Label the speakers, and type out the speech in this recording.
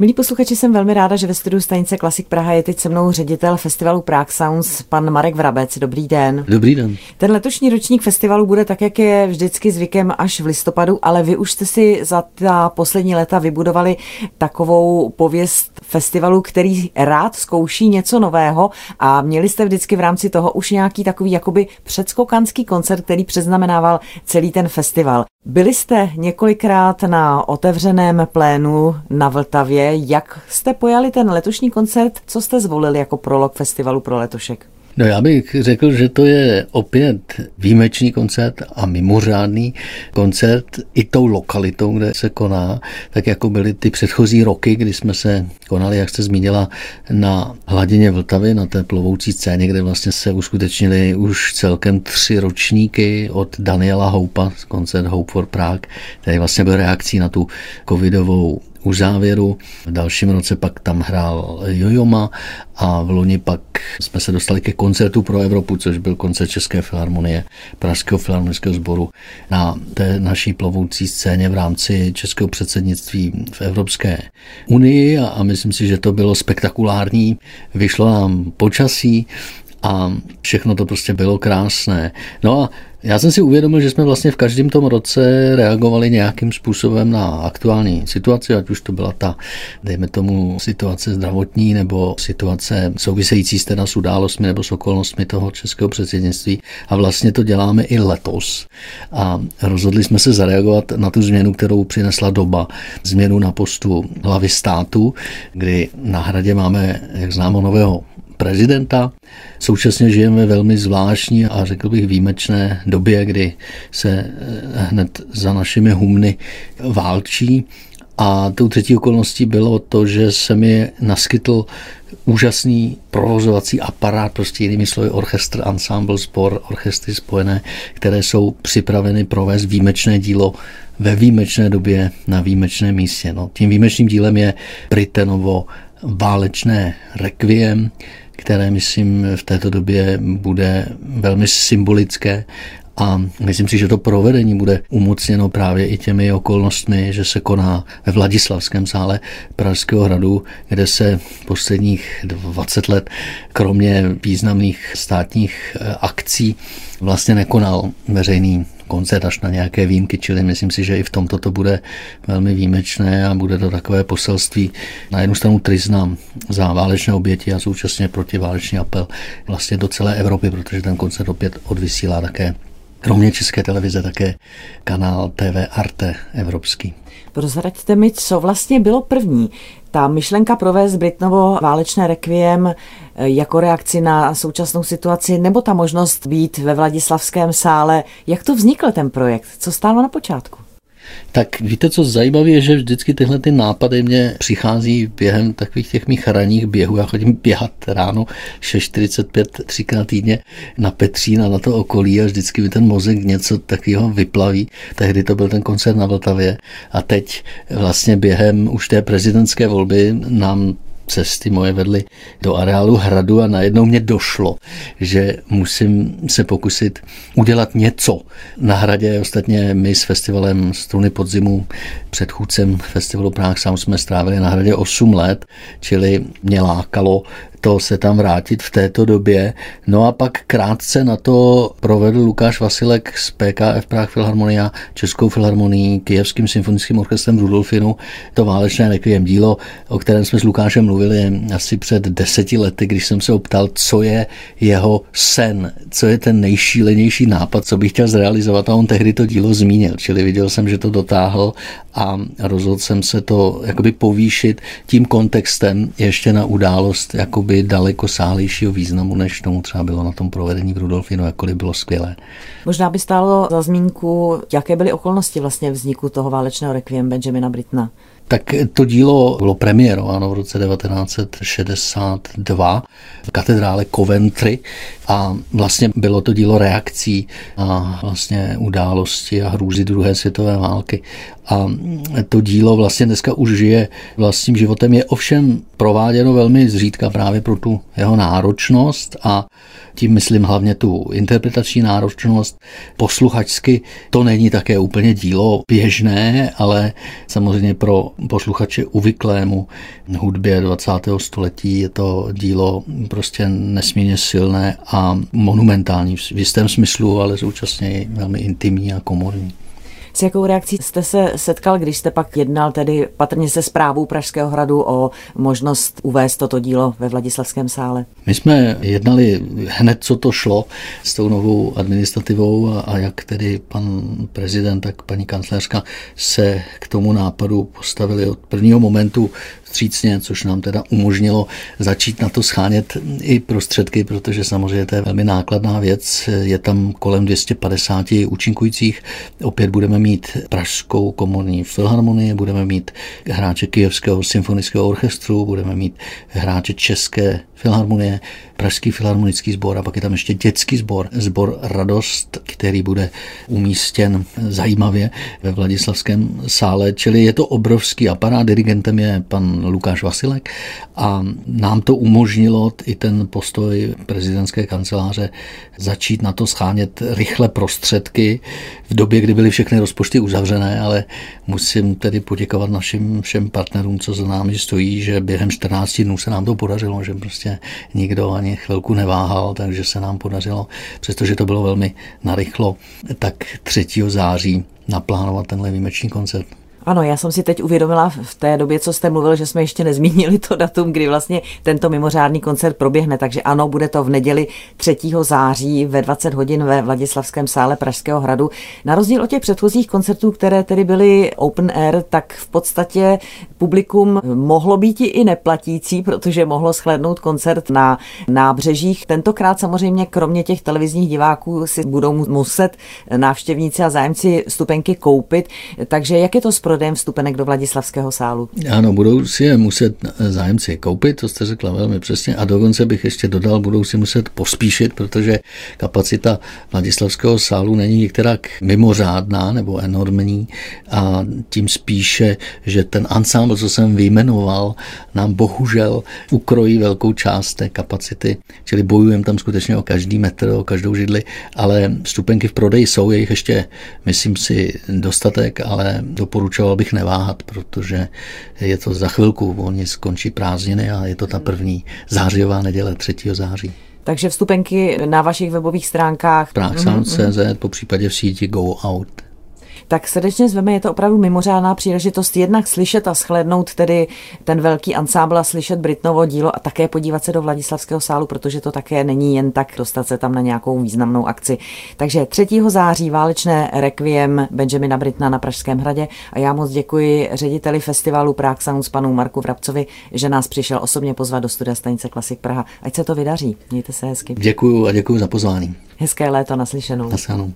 Speaker 1: Milí posluchači, jsem velmi ráda, že ve studiu stanice Klasik Praha je teď se mnou ředitel festivalu Prague Sounds, pan Marek Vrabec. Dobrý den.
Speaker 2: Dobrý den.
Speaker 1: Ten letošní ročník festivalu bude tak, jak je vždycky zvykem až v listopadu, ale vy už jste si za ta poslední léta vybudovali takovou pověst festivalu, který rád zkouší něco nového a měli jste vždycky v rámci toho už nějaký takový jakoby předskokanský koncert, který přeznamenával celý ten festival. Byli jste několikrát na otevřeném plénu na Vltavě. Jak jste pojali ten letošní koncert? Co jste zvolili jako prolog festivalu pro letošek?
Speaker 2: No já bych řekl, že to je opět výjimečný koncert a mimořádný koncert i tou lokalitou, kde se koná, tak jako byly ty předchozí roky, kdy jsme se konali, jak jste zmínila, na hladině Vltavy, na té plovoucí scéně, kde vlastně se uskutečnili už celkem tři ročníky od Daniela Houpa, koncert Hope for Prague, který vlastně byl reakcí na tu covidovou u závěru. V dalším roce pak tam hrál Jojoma a v loni pak jsme se dostali ke koncertu pro Evropu, což byl koncert České filharmonie, Pražského filharmonického sboru na té naší plovoucí scéně v rámci českého předsednictví v Evropské unii a, a myslím si, že to bylo spektakulární. Vyšlo nám počasí, a všechno to prostě bylo krásné. No a já jsem si uvědomil, že jsme vlastně v každém tom roce reagovali nějakým způsobem na aktuální situaci, ať už to byla ta, dejme tomu, situace zdravotní nebo situace související s teda s událostmi nebo s okolnostmi toho českého předsednictví. A vlastně to děláme i letos. A rozhodli jsme se zareagovat na tu změnu, kterou přinesla doba. Změnu na postu hlavy státu, kdy na hradě máme, jak známo, nového prezidenta. Současně žijeme ve velmi zvláštní a řekl bych výjimečné době, kdy se eh, hned za našimi humny válčí. A tou třetí okolností bylo to, že se mi naskytl úžasný provozovací aparát, prostě jinými slovy orchestr, ensemble, spor, orchestry spojené, které jsou připraveny provést výjimečné dílo ve výjimečné době na výjimečném místě. No, tím výjimečným dílem je Britenovo válečné requiem, které, myslím, v této době bude velmi symbolické a myslím si, že to provedení bude umocněno právě i těmi okolnostmi, že se koná ve Vladislavském sále Pražského hradu, kde se posledních 20 let, kromě významných státních eh, akcí, vlastně nekonal veřejný koncert až na nějaké výjimky, čili myslím si, že i v tomto to bude velmi výjimečné a bude to takové poselství na jednu stranu trizna za válečné oběti a současně protiválečný apel vlastně do celé Evropy, protože ten koncert opět odvysílá také kromě české televize také kanál TV Arte evropský.
Speaker 1: Prozraďte mi, co vlastně bylo první. Ta myšlenka provést Britnovo válečné rekviem eh, jako reakci na současnou situaci, nebo ta možnost být ve Vladislavském sále. Jak to vznikl ten projekt? Co stálo na počátku?
Speaker 2: Tak víte, co zajímavé je, že vždycky tyhle ty nápady mě přichází během takových těch mých ranních běhů. Já chodím běhat ráno 6.45 třikrát týdně na Petřín a na to okolí a vždycky mi ten mozek něco takového vyplaví. Tehdy to byl ten koncert na Vltavě a teď vlastně během už té prezidentské volby nám cesty moje vedly do areálu hradu a najednou mě došlo, že musím se pokusit udělat něco na hradě. Ostatně my s festivalem Struny podzimu předchůdcem festivalu Prague Sound jsme strávili na hradě 8 let, čili mě lákalo to se tam vrátit v této době. No a pak krátce na to provedl Lukáš Vasilek z PKF Prague Filharmonia, Českou filharmonií, Kijevským symfonickým orchestrem Rudolfinu, to válečné rekviem dílo, o kterém jsme s Lukášem mluvili asi před deseti lety, když jsem se optal, co je jeho sen, co je ten nejšílenější nápad, co bych chtěl zrealizovat a on tehdy to dílo zmínil, čili viděl jsem, že to dotáhl a rozhodl jsem se to jakoby povýšit tím kontextem ještě na událost jakoby jakoby daleko sálejšího významu, než tomu třeba bylo na tom provedení v Rudolfinu, jakkoliv bylo skvělé.
Speaker 1: Možná by stálo za zmínku, jaké byly okolnosti vlastně vzniku toho válečného rekviem Benjamina Britna.
Speaker 2: Tak to dílo bylo premiérováno v roce 1962 v katedrále Coventry a vlastně bylo to dílo reakcí na vlastně události a hrůzy druhé světové války. A to dílo vlastně dneska už žije vlastním životem, je ovšem prováděno velmi zřídka právě pro tu jeho náročnost a Tím myslím hlavně tu interpretační náročnost. Posluchačsky to není také úplně dílo běžné, ale samozřejmě pro posluchače uvyklému hudbě 20. století je to dílo prostě nesmírně silné a monumentální v jistém smyslu, ale současně velmi intimní a komorní.
Speaker 1: S jakou reakcí jste se setkal, když jste pak jednal tedy patrně se zprávou Pražského hradu o možnost uvést toto dílo ve Vladislavském sále?
Speaker 2: My jsme jednali hned, co to šlo s tou novou administrativou a, a jak tedy pan prezident, tak paní kancléřka se k tomu nápadu postavili od prvního momentu vstřícně, což nám teda umožnilo začít na to schánět i prostředky, protože samozřejmě to je velmi nákladná věc. Je tam kolem 250 účinkujících. Opět budeme mít Pražskou komorní filharmonii, budeme mít hráče Kijevského symfonického orchestru, budeme mít hráče České filharmonie, Pražský filharmonický sbor a pak je tam ještě dětský sbor, sbor Radost, který bude umístěn zajímavě ve Vladislavském sále, čili je to obrovský aparát, dirigentem je pan Lukáš Vasilek a nám to umožnilo i ten postoj prezidentské kanceláře začít na to schánět rychle prostředky v době, kdy byly všechny rozpočty uzavřené, ale musím tedy poděkovat našim všem partnerům, co za námi stojí, že během 14 dnů se nám to podařilo, že prostě nikdo ani chvilku neváhal, takže se nám podařilo, přestože to bylo velmi narychlo, tak 3. září naplánovat tenhle výjimečný koncert.
Speaker 1: Ano, já jsem si teď uvědomila v té době, co jste mluvil, že jsme ještě nezmínili to datum, kdy vlastně tento mimořádný koncert proběhne. Takže ano, bude to v neděli 3. září ve 20 hodin ve Vladislavském sále Pražského hradu. Na rozdíl od těch předchozích koncertů, které tedy byly open air, tak v podstatě publikum mohlo být i neplatící, protože mohlo shlédnout koncert na nábřežích. Tentokrát samozřejmě kromě těch televizních diváků si budou muset návštěvníci a zájemci stupenky koupit. Takže jak je to s prodejem vstupenek do Vladislavského sálu?
Speaker 2: Ano, budou si je muset zájemci koupit, to jste řekla velmi přesně, a dokonce bych ještě dodal, budou si muset pospíšit, protože kapacita Vladislavského sálu není některak mimořádná nebo enormní a tím spíše, že ten ansámbl, co jsem vyjmenoval, nám bohužel ukrojí velkou část té kapacity, čili bojujeme tam skutečně o každý metr, o každou židli, ale vstupenky v prodeji jsou, je jich ještě, myslím si, dostatek, ale doporučuji doporučoval bych neváhat, protože je to za chvilku, oni skončí prázdniny a je to ta první zářijová neděle 3. září.
Speaker 1: Takže vstupenky na vašich webových stránkách.
Speaker 2: Praxsound.cz, mm-hmm. po případě v síti Go Out
Speaker 1: tak srdečně zveme, je to opravdu mimořádná příležitost jednak slyšet a shlédnout tedy ten velký ansábl a slyšet Britnovo dílo a také podívat se do Vladislavského sálu, protože to také není jen tak dostat se tam na nějakou významnou akci. Takže 3. září válečné rekviem Benjamina Britna na Pražském hradě a já moc děkuji řediteli festivalu Prague Sounds panu Marku Vrabcovi, že nás přišel osobně pozvat do studia stanice Klasik Praha. Ať se to vydaří. Mějte se hezky.
Speaker 2: Děkuji a děkuji za pozvání.
Speaker 1: Hezké léto naslyšenou.
Speaker 2: Naslyšenou.